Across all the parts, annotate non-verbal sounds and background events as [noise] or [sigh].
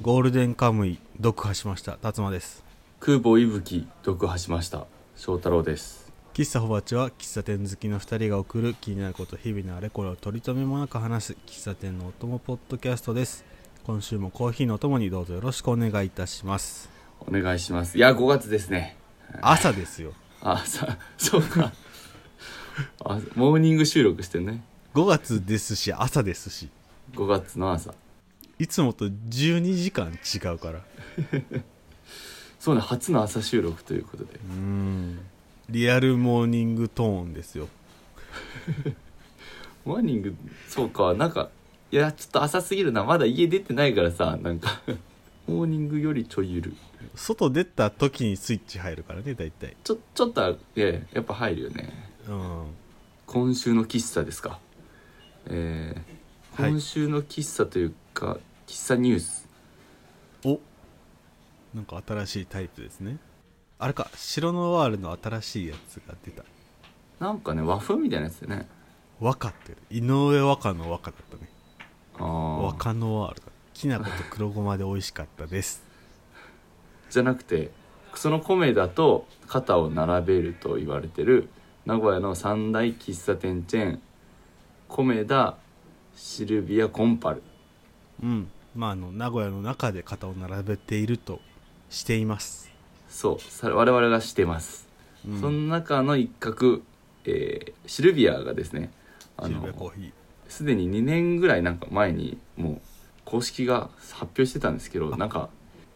ゴールデンカムイ読破しました。達馬です。空母息吹読破しました。翔太郎です。喫茶ホバチは喫茶店好きの2人が送る気になること日々のあれこれを取り留めもなく話す。喫茶店のお供ポッドキャストです。今週もコーヒーのお供にどうぞよろしくお願いいたします。お願いします。いや5月ですね。朝ですよ。あさそうか。あモーニング収録してね。5月ですし朝ですし。5月の朝いつもと12時間違うから。[laughs] そうね初の朝収録ということで。うん。リアルモーニングトーンですよ。[laughs] モーニングそうかなんかいやちょっと朝すぎるな。まだ家出てないからさなんか。[laughs] モーニングよりちょいゆる外出た時にスイッチ入るからね大体。ちょちょっとあえやっぱ入るよね。うん。今週の喫茶ですか。えーはい。今週の喫茶というか、喫茶ニュース。お。なんか新しいタイプですね。あれか白ノワールの新しいやつが出た。なんかね和風みたいなやつでね。和歌って井上和歌の和歌だったね。ああ和歌ノワールだ。きな粉と黒ごまで美味しかったです。じゃなくてその米だと肩を並べると言われてる名古屋の三大喫茶店チェーン米田シルビアコンパル。うんまああの名古屋の中で肩を並べているとしています、そうさ我々がしてます、うん、その中の一角、えーシルビアがですねあのすでに2年ぐらいなんか前にもう公式が発表してたんですけどなんか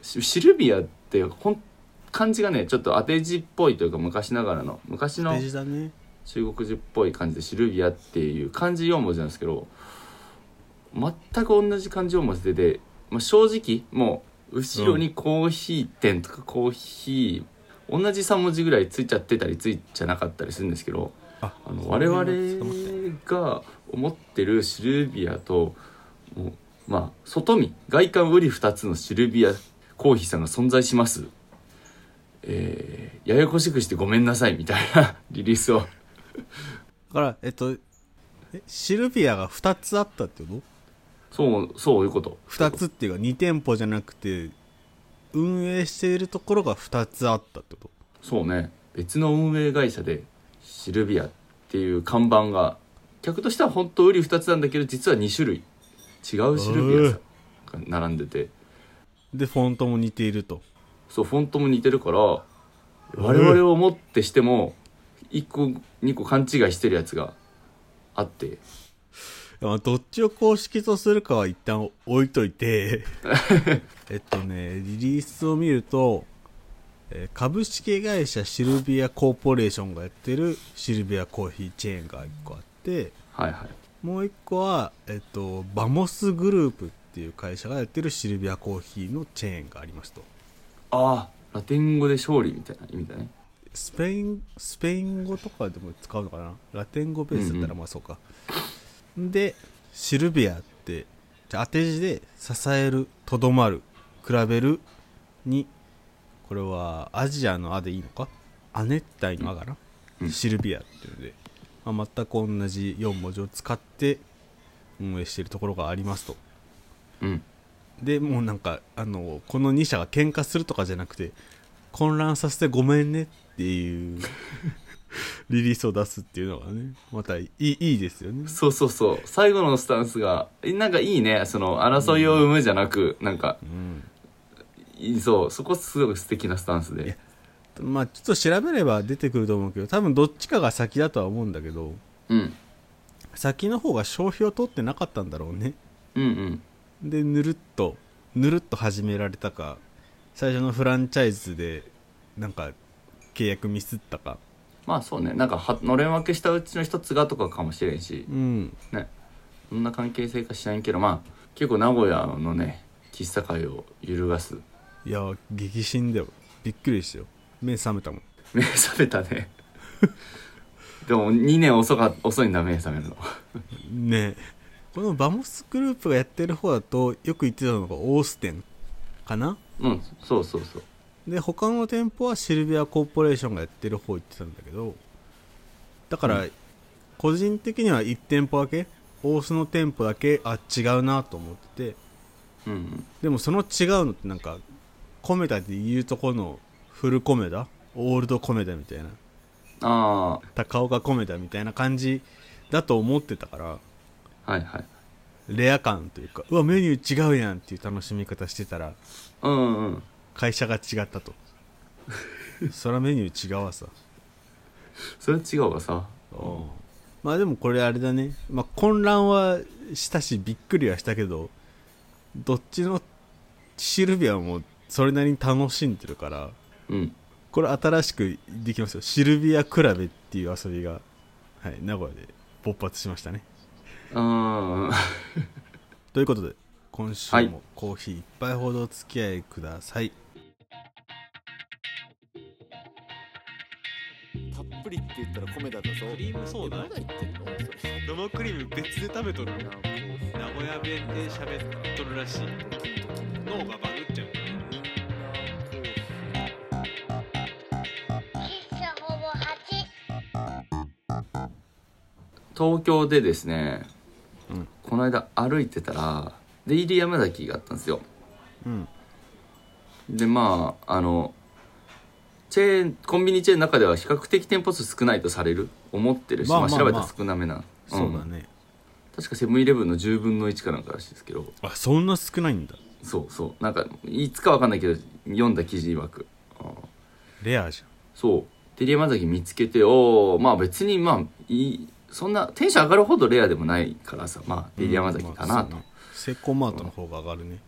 シシルビアってほん漢字がねちょっと当て字っぽいというか昔ながらの昔の中国字っぽい感じでシルビアっていう漢字4文字なんですけど全く同じ漢字4文字でで、まあ、正直もう後ろにコーヒー店とかコーヒー、同じ3文字ぐらいついちゃってたりついちゃなかったりするんですけどああの我々が思って。るシルビアともうまあ外見外観売り2つのシルビアコーヒーさんが存在します。えーややこしくしてごめんなさいみたいな [laughs] リリースを。だからえっとえシルビアが2つあったってこと？そうそういうこと。2つっていうか2店舗じゃなくて運営しているところが2つあったってこと？そうね。別の運営会社でシルビアっていう看板が客としては本当売り2つなんだけど実は2種類。違うシルビアさんが並んでて。でフォントも似ていると。そうフォントも似てるから我々をもってしても1個2個勘違いしてるやつがあってまあどっちを公式とするかは一旦置いといて。[laughs] えっとねリリースを見ると、えー株式会社シルビアコーポレーションがやってるシルビアコーヒーチェーンが1個あって。はいはい。もう1個は、えっと、バモスグループっていう会社がやってるシルビアコーヒーのチェーンがありますと。ああラテン語で勝利みたいな意味だね。スペインスペイン語とかでも使うのかな？ラテン語ベースだったらまあそうか、でシルビアって当て字で支えるとどまる比べるにこれはアジアの「ア」でいいのか？亜熱帯の「ア」かな、うん。シルビアっていうので、まあ、全く同じ4文字を使って運営しているところがありますと。うん。でもうなんかあのこの2社が喧嘩するとかじゃなくて混乱させてごめんねっていうリリースを出すっていうのがねまたいいいいですよね。そうそうそう。最後のスタンスがえなんかいいね。その争いを生むじゃなく、なんかうんそうそこすごい素敵なスタンスで。まあちょっと調べれば出てくると思うけど多分どっちかが先だとは思うんだけどうん。先の方が消費を取ってなかったんだろうね。うんうん。でぬるっとぬるっと始められたか最初のフランチャイズでなんか契約ミスったかまあそうねなんかはのれん分けしたうちの一つがとかかもしれんしうん。ね。そんな関係性か知らんけどまあ結構名古屋のね喫茶界を揺るがす。いや激震だよ。びっくりしたよ。目覚めたもん。[laughs] 目覚めたね。[laughs] でも2年遅か遅いんだ目覚めるの。ね。えこのバモスグループがやってる方だとよく言ってたのがオーステンかな？うんそうそうそうで他の店舗はシルビアコーポレーションがやってる方行ってたんだけどだから、個人的には1店舗だけ大須の店舗だけあ違うなと思っててうん。でもその違うのってなんかコメダで言うとこのフルコメダ？オールドコメダみたいな。あ高岡コメダみたいな感じだと思ってたからあはいはい。レア感というかうわメニュー違うやんっていう楽しみ方してたらうんうん会社が違ったと。そらメニュー違うわさ。それは違うわさ。まあでもこれあれだね、まあ、混乱はしたしびっくりはしたけどどっちのシルビアもそれなりに楽しんでるからうん。これ新しくできますよ。シルビア比べっていう遊びが、はい、名古屋で勃発しましたね。うん [laughs] ということで今週はい。もコーヒー一杯ほどお付き合いください、っぷりって言ったら米だったぞクリームソーダえまだ言ってんの？それ。生クリーム別で食べとる名古屋弁で喋っとるらしい。脳がバグっちゃう。喫茶ほぼ8東京でですね、うん。この間歩いてたらデイリー山崎があったんですよ。うん。でまああのチェーンコンビニチェーンの中では比較的店舗数少ないとされる？思ってるし、まあまあまあ。調べたまあら少なめな、ん。そうだね、確かセブンイレブンの10分の1かなんからしいですけど。あそんな少ないんだ。そうそう。なんかいつかわかんないけど読んだ記事曰く。うん。レアじそう。デリ山崎見つけておーまあ別にまあいいそんなテンション上がるほどレアでもないからさ。まあゃんデリ山崎かなと、うんまあそうねセイコーマートの方が上がるね、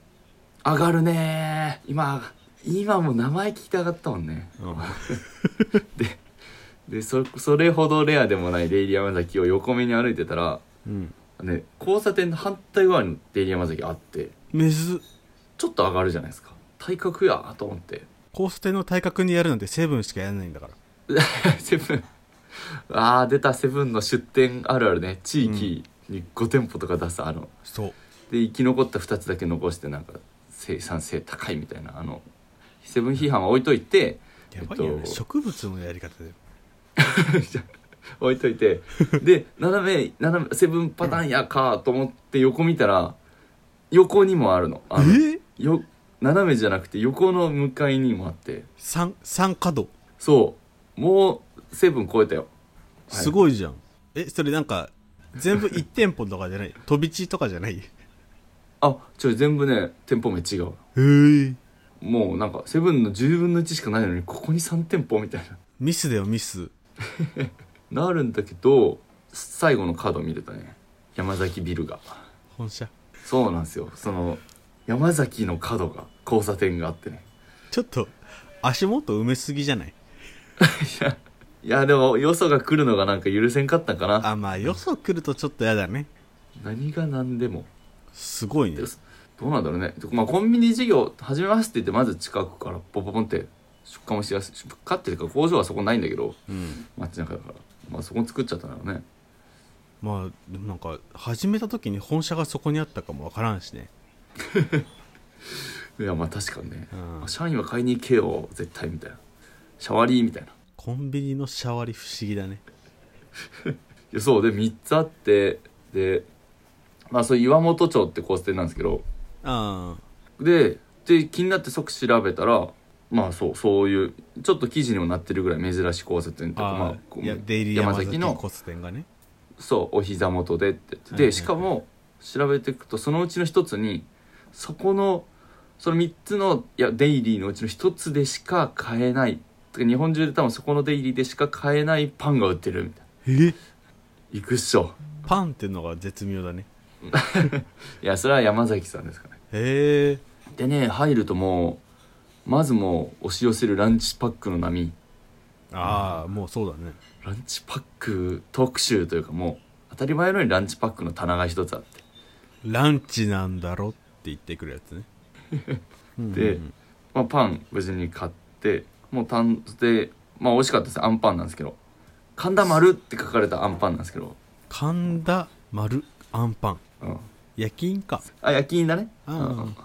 上がるねー。今今も名前聞きたかったもんね。うん。[laughs] ででそそれほどレアでもないデイリー山崎を横目に歩いてたらうん。ね交差点の反対側にデイリー山崎あってめず。ちょっと上がるじゃないですか。体格やと思って。コーステの体格にやるなんてセブンしかやらないんだから。[laughs] セブン。ああ出た。セブンの出店あるあるね。地域に5店舗とか出すあの。そう。で生き残った2つだけ残してなんか生産性高いみたいなあのセブン批判は置いといてやばいよね、えっと植物のやり方で。[laughs] 置いといてで斜め斜めセブンパターンやかと思って横見たら横にもあるの。あのえ？よ斜めじゃなくて横の向かいにもあって。三三角。そう。もうセブン超えたよ。すごいじゃん、えそれなんか全部1店舗とかじゃない？飛び地とかじゃない？へあちょ全部ね店舗名違う。えもうなんかセブンの10分の1しかないのにここに3店舗みたいミスだよミス。な [laughs] なるんだけど最後のカード見るとね。山崎ビルが。本社。そうなんですよ。その山崎の角が交差点があってね。ちょっと足元埋めすぎじゃない？[laughs] いやでもよそが来るのがなんか許せんかったんかな。あまあよそ来るとちょっとやだね。何が何でも。すごいね。でどうなんだろうね。まあコンビニ事業始めますって言ってまず近くからポンポンポンって出荷もしやすい出荷っていうか工場はそこないんだけどうん。街中だから。まあそこ作っちゃったんだろうね。まあでもなんか始めた時に本社がそこにあったかもわからんしね。[laughs] いやまあ確かにね、うん。社員は買いに行けよ絶対みたいな。シャワリーみたいな。コンビニのシャワリ不思議だね。[laughs] いやそう。で3つあってでまあそう岩本町って交差点なんですけどあでで気になって即調べたらまあそうそういうちょっと記事にもなってるぐらい珍しい交差点っていうかまあこういやデイリー山崎のコス店がね。そうお膝元でってでしかも調べていくとそのうちの一つにそこのその3つのいやデイリーのうちの一つでしか買えない日本中で多分そこのデイリーでしか買えないパンが売ってるみたいな。え？行くっしょ。パンってのが絶妙だね。[laughs] いやそれは山崎さんですかねへえでね入るともうまずもう押し寄せるランチパックの波。ああもうそうだね。ランチパック特集というかもう当たり前のようにランチパックの棚が一つあって。ランチなんだろって言ってくるやつね。[laughs] でまあ、パン無事に買ってもう単でまあ美味しかったです。あんパンなんですけど「神田丸」って書かれたあんパンなんですけど、神田丸あんパン。うん、焼き印か。あ焼き印だね。ああうん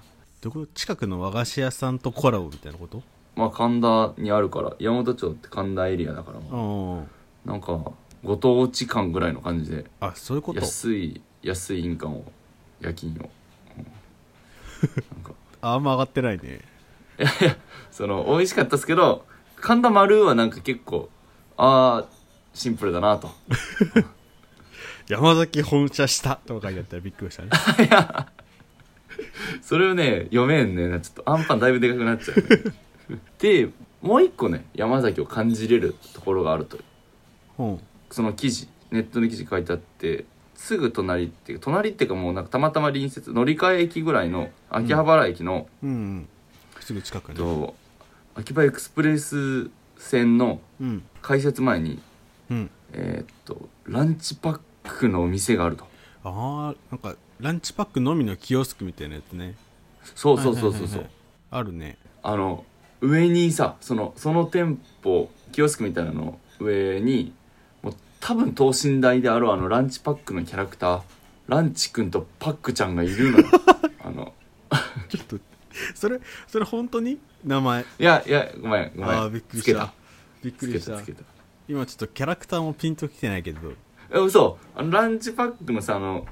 どこ近くの和菓子屋さんとコラボみたいなこと？まあ神田にあるから山本町って神田エリアだから、あ。なんかご当地感ぐらいの感じでああそういうこと？安い安い印鑑を夜勤を、うん。なんか。[laughs] あんま上がってないね。その美味しかったですけど神田丸はなんか結構ああシンプルだなと [laughs] 山崎本社したとか書いてあったらびっくりしたね。[laughs] それをね読めんねちょっとアンパンだいぶでかくなっちゃう、ね、[laughs] でもう一個ね山崎を感じれるところがあるとう。んその記事ネットの記事書いてあってすぐ隣っていうか隣っていうかもうなんかたまたま隣接乗り換え駅ぐらいの秋葉原駅の、うんうん。すぐ近くね。と秋葉エクスプレス線のうん。開設前にうん。えーっとランチパックのお店があると。ああなんかランチパックのみのキオスクみたいなやつね。そうそうそうそうそう。あるね。あの上にさそのその店舗キオスクみたいなの上にもう多分等身大であるあのランチパックのキャラクターランチくんとパックちゃんがいるのよ。[laughs] あの。ちょっとそれそれ本当に？名前。いやいやごめんごめん。ああびっくりした。びっくつりした。今ちょっとキャラクターもピンときてないけど。え嘘。あのランチパックのさあの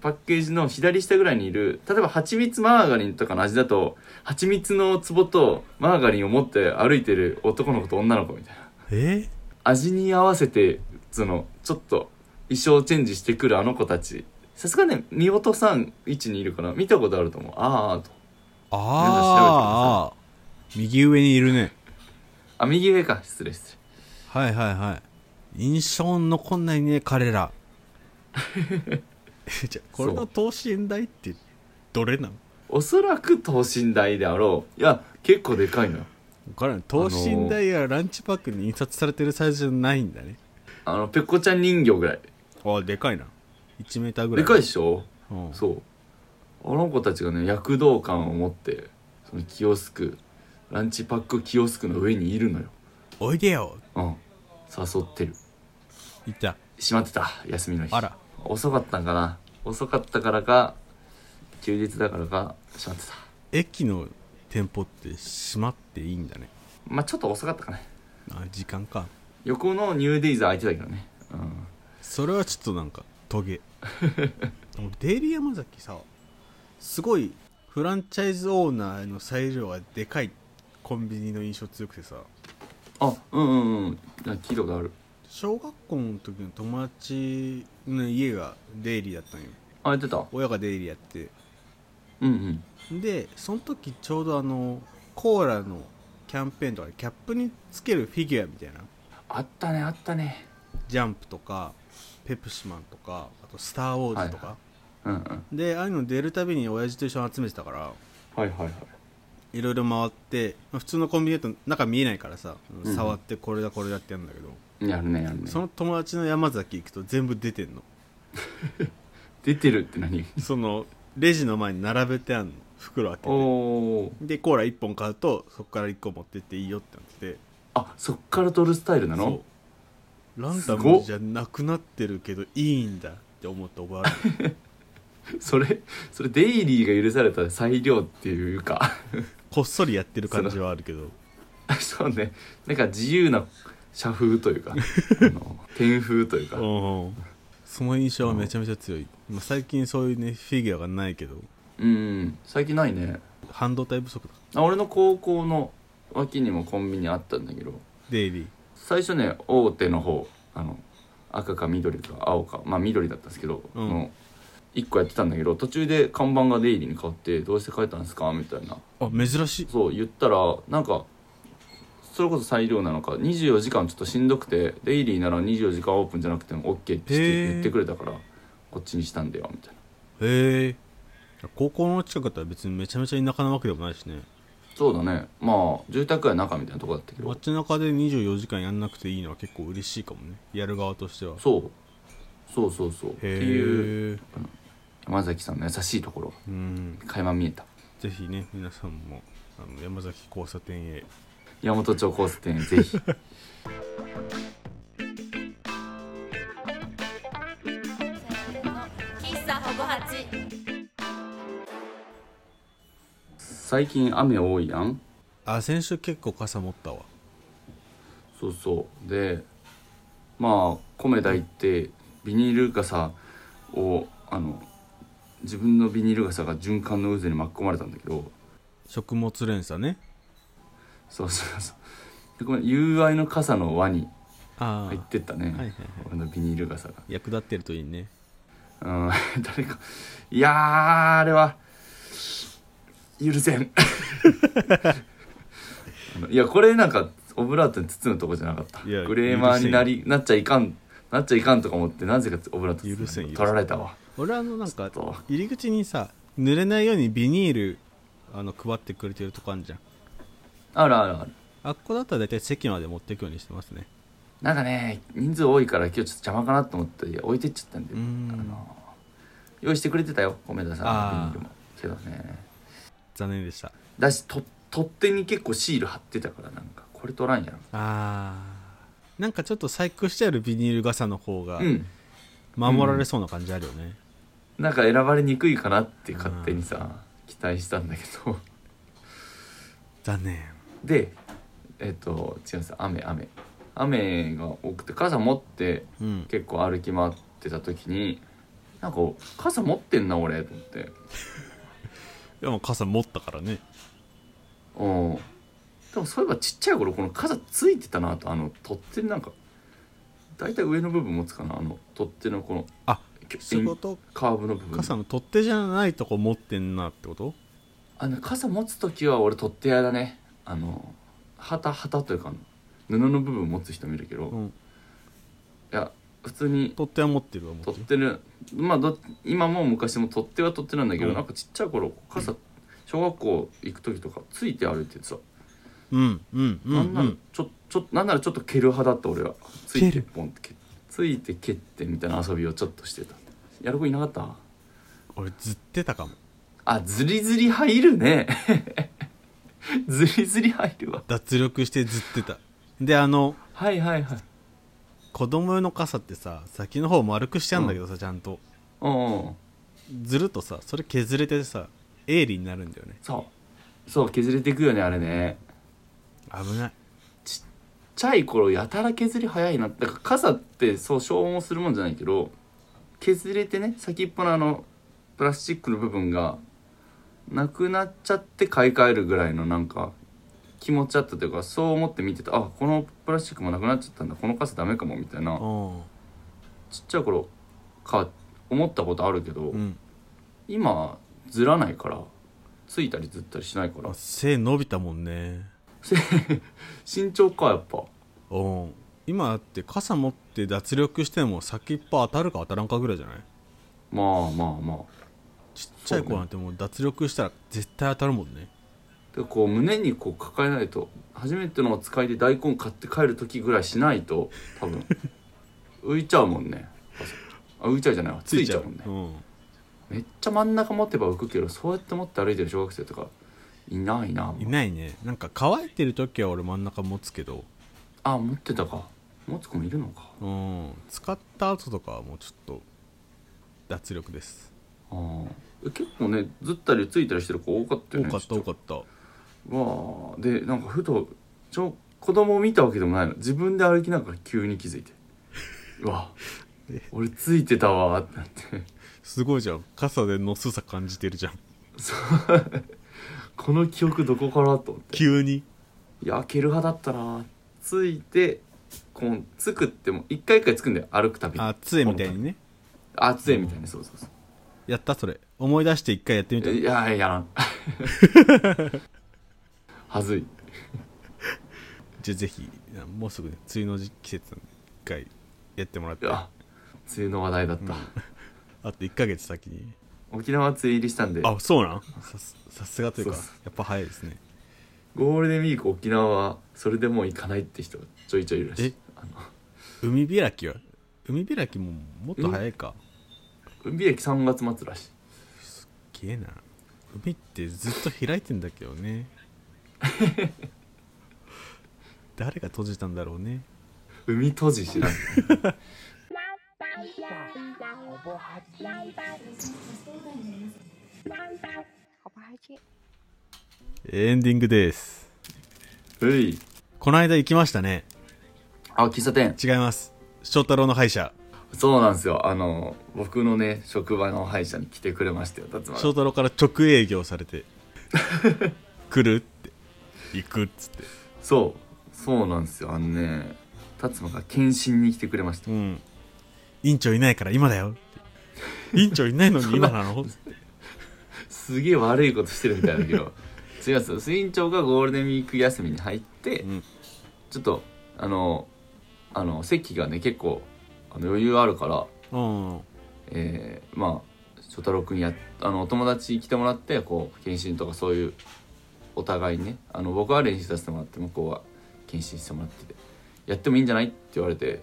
パッケージの左下ぐらいにいる例えば蜂蜜マーガリンとかの味だと蜂蜜の壺とマーガリンを持って歩いてる男の子と女の子みたいな。え？味に合わせてそのちょっと衣装チェンジしてくるあの子たち。さすがね見音さん位置にいるから見たことあると思う。ああと。ああ右上にいるね。あ右上か。失礼失はいはいはい印象に残んないね彼ら。[laughs] じゃこれの等身大ってどれなの？礼おそらく等身大であろう。いや結構でかいのよ。これ等身大がランチパックに印刷されてるサイズじゃないんだね。あのペコちゃん人形ぐらい。あでかいな。1メーターぐらい。でかいでしょ？うん。そう。あの子たちがね躍動感を持ってそのキオスクランチパックキオスクの上にいるのよ。おいでよ。うん。誘ってるいた。閉まってた休みの日。あら。遅かったんかな。遅かったからか休日だからか閉まってた。駅の店舗って閉まっていいんだね。まあちょっと遅かったかね。あ時間か。横のニューデイズ空いてたけどね。うん。それはちょっとなんかトゲ。[laughs] 俺デイリー山崎さすごいフランチャイズオーナーの裁量がでかい。コンビニの印象強くてさ。あうんうんうん。聞いたことある小学校の時の友達の家がデイリーだったんよ。あやってた？親がデイリーやって。うんうん。でその時ちょうどあのコーラのキャンペーンとかでキャップにつけるフィギュアみたいな。あったねあったね。ジャンプとかペプシマンとかあとスター・ウォーズとか、うんうん。でああいうの出るたびに親父と一緒に集めてたから。はいはいはい。いろいろ回って、まあ普通のコンビニだと中見えないからさ、うん。触ってこれだこれだってやるんだけど、やるねやるね。その友達の山崎行くと全部出てんの。[laughs] 出てるって何？そのレジの前に並べてあんの。袋開けて。でコーラ1本買うとそこから1個持ってっていいよってなって。てあそっから取るスタイルなの？そう。ランダムじゃなくなってるけどいいんだって思った覚えある。[laughs] それそれデイリーが許された裁量っていうか。こっそりやってる感じはあるけど。[laughs] そうね。なんか自由な社風というか [laughs] あの天風というか。うんその印象はめちゃめちゃ強い、まあ、最近そういうねフィギュアがないけど。うん最近ないね。半導体不足だあ俺の高校の脇にもコンビニあったんだけど。デイリー。最初ね大手の方あの赤か緑か青か。まあ緑だったんですけど、うん。の1個やってたんだけど途中で看板がデイリーに変わって「どうして変えたんですか?」みたいな。あ珍しい。そう言ったらなんかそれこそ裁量なのか24時間ちょっとしんどくてデイリーなら24時間オープンじゃなくても OK って言ってくれたからこっちにしたんだよみたいな。へえ高校の近くだったら別にめちゃめちゃ田舎なわけでもないしね。そうだね。まあ住宅街中みたいなとこだったけど。街中で24時間やんなくていいのは結構嬉しいかもね。やる側としては。そう。そうそうそう。っていう山崎さんの優しいところ。うん。垣間見えた。ぜひね皆さんもあの山崎交差点へ山本町交差点ぜひ。最近雨多いやん？あ先週結構傘持ったわ。そうそう。でまあ米田行ってビニール傘をあの自分のビニール傘が循環の渦に巻き込まれたんだけど。食物連鎖ねそうそうそう。でこの友愛の傘の輪に入ってったね、はいはいはい。俺のビニール傘が。役立ってるといいね。うん。[laughs] 誰か。いやーあれは許せん。[laughs] いやこれなんかオブラートに包むとこじゃなかった。クレーマーになりなっちゃいかんなっちゃいかんとか思ってなぜかオブラート取られたわ。俺あのなんか入り口にさ濡れないようにビニールあの配ってくれてるとこあるじゃんあるあるある。あっこだったら大体席まで持っていくようにしてますね。なんかね人数多いから今日ちょっと邪魔かなと思って置いてっちゃったんであの用意してくれてたよ米田さんのビニールも。けどね。残念でした。だしと取っ手に結構シール貼ってたからなんかこれ取らんやろ。あー。なんかちょっと細工してあるビニール傘の方がうん。守られそうな感じあるよね、なんか選ばれにくいかなって勝手にさ期待したんだけど。残念でえっ、と違うんです。雨雨。雨が多くて傘持ってうん。結構歩き回ってた時になんか傘持ってんな俺と思って。でも傘持ったからね。うん。でもそういえばちっちゃい頃この傘ついてたなとあの取っ手になんか大体上の部分持つかなあの取っ手のこのあきカーブの部分。傘の取っ手じゃないとこ持ってんなってこと？あの傘持つ時は俺取っ手屋だねあの旗旗というか布の部分持つ人見るけど、いうん。や普通に取っ手は持ってるわ持ってる取っ手る。まあど今も昔も取っ手は取っ手なんだけど、うん。なんかちっちゃい頃傘小学校行く時とかついて歩いててさ、うんうんうんなんならうん。ちょちょなんならちょっと蹴る派だった俺は。ついてポンって蹴ついて蹴ってみたいな遊びをちょっとしてた。やる子いなかった？俺ずってたかも。あずりずり入るね [laughs] ずりずり入るわ。脱力してずってた。であのはいはいはい。子供用の傘ってさ先の方丸くしてあるんだけどさ、ちゃんと。うんうん。ずるとさそれ削れてさ鋭利になるんだよね。そう。そう削れていくよねあれね。危ない。ちっちゃい頃やたら削り早いな。だから傘ってそう消耗するもんじゃないけど削れてね先っぽのあのプラスチックの部分がなくなっちゃって買い替えるぐらいのなんか気持ちあったというかそう思って見てたあこのプラスチックもなくなっちゃったんだこの傘ダメかもみたいなうちっちゃい頃か思ったことあるけど、んうん。今ずらないからついたりずったりしないから。あ背伸びたもんね。[laughs] 身長かやっぱ。うん。今だって傘持って脱力しても先っぽ当たるか当たらんかぐらいじゃない？まあまあまあちゃい子なんてもう脱力したら絶対当たるもんね。でこう胸にこう抱えないと初めてのお使いで大根買って帰る時ぐらいしないと多分。[laughs] 浮いちゃうもんね。あ浮いちゃうじゃない？わついちゃうもんね。うん。めっちゃ真ん中持てば浮くけどそうやって持って歩いてる小学生とかいないないないね。なんか乾いてる時は俺真ん中持つけど。あ持ってたか。持つ子もいるのか。うん。使った後とかはもうちょっと脱力です。あーえ結構ねずったりついたりしてる子多かったよね多かった多かった。わあ。でなんかふとちょ子供を見たわけでもないの。自分で歩きながら急に気づいて。うわ [laughs] 俺ついてたわーってなって。すごいじゃん。傘でのすさ感じてるじゃん。この記憶どこからと思って。急に。いや開ける派だったな。ついてこうつくっても一回一回つくんだよ。歩くたびに。あ杖みたいにね。あ杖みたいに。そうそうそうやった？それ。思い出して一回やってみた？いややらん。[laughs] はずい。じゃあぜひもうすぐね梅雨の季節一回やってもらって。いや梅雨の話題だった、[laughs] あと1ヶ月先に。沖縄梅雨入りしたんで。あそうなん？さすがというかやっぱ早いですね。ゴールデンウィーク沖縄はそれでもう行かないって人がちょいちょいいるらしい。海開きは？海開きももっと早いか海駅3月末らしい。すげえな。海ってずっと開いてんだけどね。[laughs] 誰が閉じたんだろうね。海閉じ知らんエンディングです。うい。この間行きましたね。あ喫茶店。違います。翔太郎の歯医者そうなんですよ。あの僕のね職場の歯医者に来てくれましたよ達馬翔太郎から直営業されて来るって行くっつって。そう。そうなんですよ。あのね達馬が検診に来てくれましたうん。院長いないから今だよ院長いないのに今なの？すげえ悪いことしてるみたいだけど。[laughs] 違うんですよ。スイン長がゴールデンウィーク休みに入って、うん。ちょっとあのあの席がね結構あの余裕あるからうん。えーまあ翔太郎君やあのお友達来てもらってこう検診とかそういうお互いにねあの僕は練習させてもらって向こうは検診してもらっててやってもいいんじゃないって言われて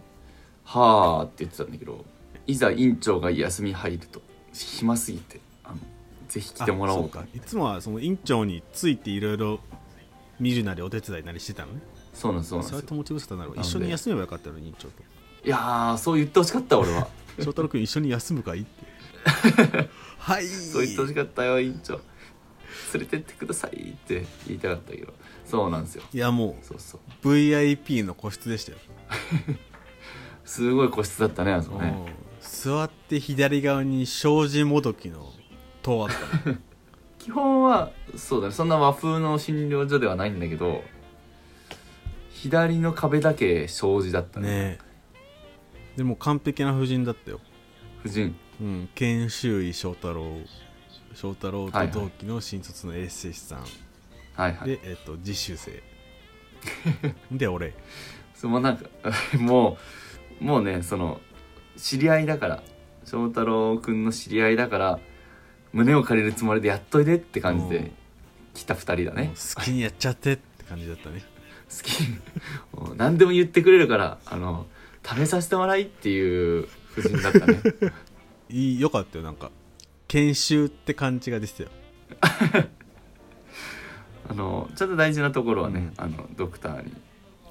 はあって言ってたんだけどいざ院長が休み入ると暇すぎてあのぜひ来てもらおうあそうか。いつもはその院長についていろいろ見るなりお手伝いなりしてたのね。そうなんですそうなんです。は友達ぶせたならな一緒に休めばよかったのに院長といやーそう言ってほしかった俺は。[laughs] 翔太郎君一緒に休むかいって。[laughs] はい。そう言ってほしかったよ院長。連れてってくださいって言いたかったけど。そうなんですよ。いやもそうそう。う VIP の個室でしたよ、[laughs] すごい個室だったねあそこね。うん座って左側に障子もどきの戸あったの基本はそうだね。そんな和風の診療所ではないんだけど左の壁だけ障子だったね。ねえでも完璧な婦人だったよ。夫人？うん。研修医翔太郎。翔太郎と同期の新卒のエッセイ師さん、はいはい。で、えっと、実習生。[laughs] で俺。そのなんか [laughs] もうもうねその知り合いだから。翔太郎くんの知り合いだから胸を借りるつもりでやっといでって感じうん。で来た二人だね。好きにやっちゃってって感じだったね。好き。[laughs] 何でも言ってくれるからあの試させてもらいっていう夫人だったね。[laughs] いいよかったよなんか。研修って感じが出てたよ。[laughs] あのちょっと大事なところはね、あのドクターに。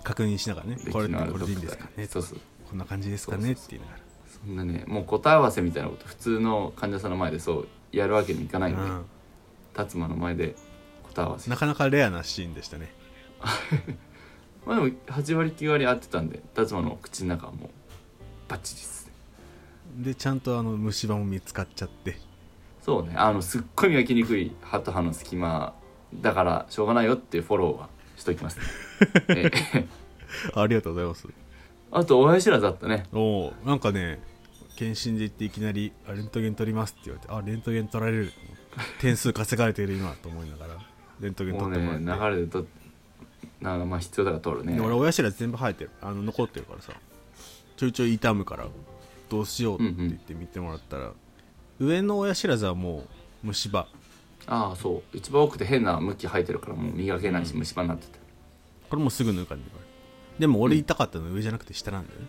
確認しながらね歴これこれでいいんですかねにそうそうこんな感じですかねって言いなが。そんなねもう答え合わせみたいなこと普通の患者さんの前でそうやるわけにいかないんで、ら、うん、達馬の前で答え合わせ。なかなかレアなシーンでしたね [laughs] まあでも8割9割合ってたんで達馬の口の中はもうバッチリですね。でちゃんとあの虫歯も見つかっちゃって。そうね。あのすっごい磨きにくい歯と歯の隙間だからしょうがないよっていうフォローはしときますね。[laughs] えありがとうございます。あと親知らずだったね。おおなんかね検診で行っていきなりあ「レントゲン取ります」って言われて「あレントゲン取られる」点数稼がれてる今と思いながらレントゲン取ってもねらって、流れでとなまあ必要だから取るね。で俺親知らず全部生えてる。あの残ってるからさ。ちょいちょい痛むからどうしようって言って見てもらったら、上の親知らずはもう虫歯。ああそう。一番多くて変な向き生えてるからもう磨けないし虫歯になってて。これもうすぐ抜かんででも俺痛かったの上じゃなくて下なんだよね、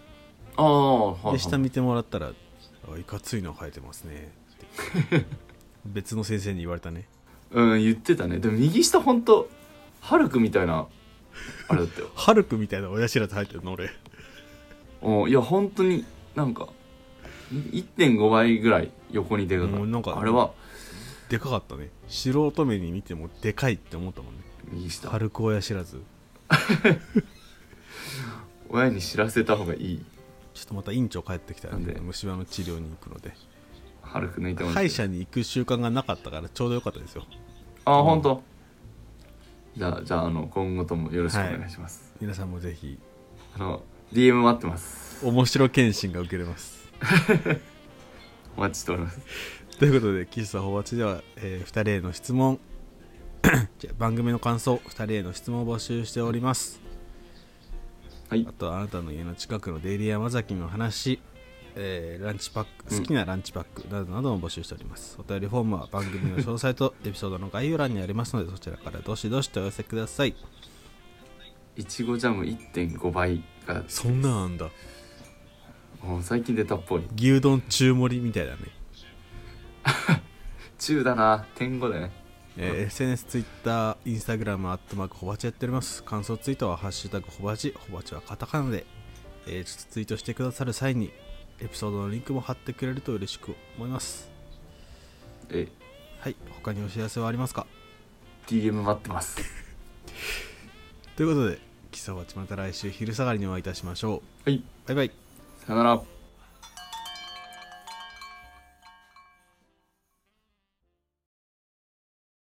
ああはいはい。で下見てもらったら「あいかついの生えてますね」って別の先生に言われたね。うん言ってたね。でも右下ほんとハルクみたいなあれだったよ。ハルクみたいな親知らず生えてるの俺。おいや本当になんか1.5倍ぐらい横に出かかもうなんかあれはでかかったね。素人目に見てもでかいって思ったもんね。右下ハルク親知らず。[laughs] 親に知らせた方がいい。ちょっとまた院長帰ってきたら、なんで？虫歯の治療に行くので。ハルク抜いても歯医者に行く習慣がなかったからちょうどよかったですよ。ああ本当？じゃあじゃああの今後ともよろしくお願いします、皆さんもぜひ。あの DM 待ってます。面白検診が受けれます。[laughs] お待ちしております。ということで喫茶ホバチでは、え2人への質問。[coughs] じゃあ番組の感想2人への質問を募集しております。はい。あとはあなたの家の近くのデイリー山崎の話、えーランチパック好きなランチパックなどなども募集しております、お便りフォームは番組の詳細とエピソードの概要欄にありますのでそちらからどしどしとお寄せください。いちごジャム1.5倍が。そんなんあんだ。最近出たっぽい。牛丼中盛りみたいだね、[laughs] 中だな。点5だね。えー SNS、Twitter、Instagram、アットマークホバチやっております。感想ツイートはハッシュタグホバチ。ホバチはカタカナで、えーちょっとツイートしてくださる際にエピソードのリンクも貼ってくれると嬉しく思います。え。はい。他にお知らせはありますか？DM 待ってます。ということで喫茶ホバチまた来週昼下がりにお会いいたしましょう。はい。バイバイ。さよなら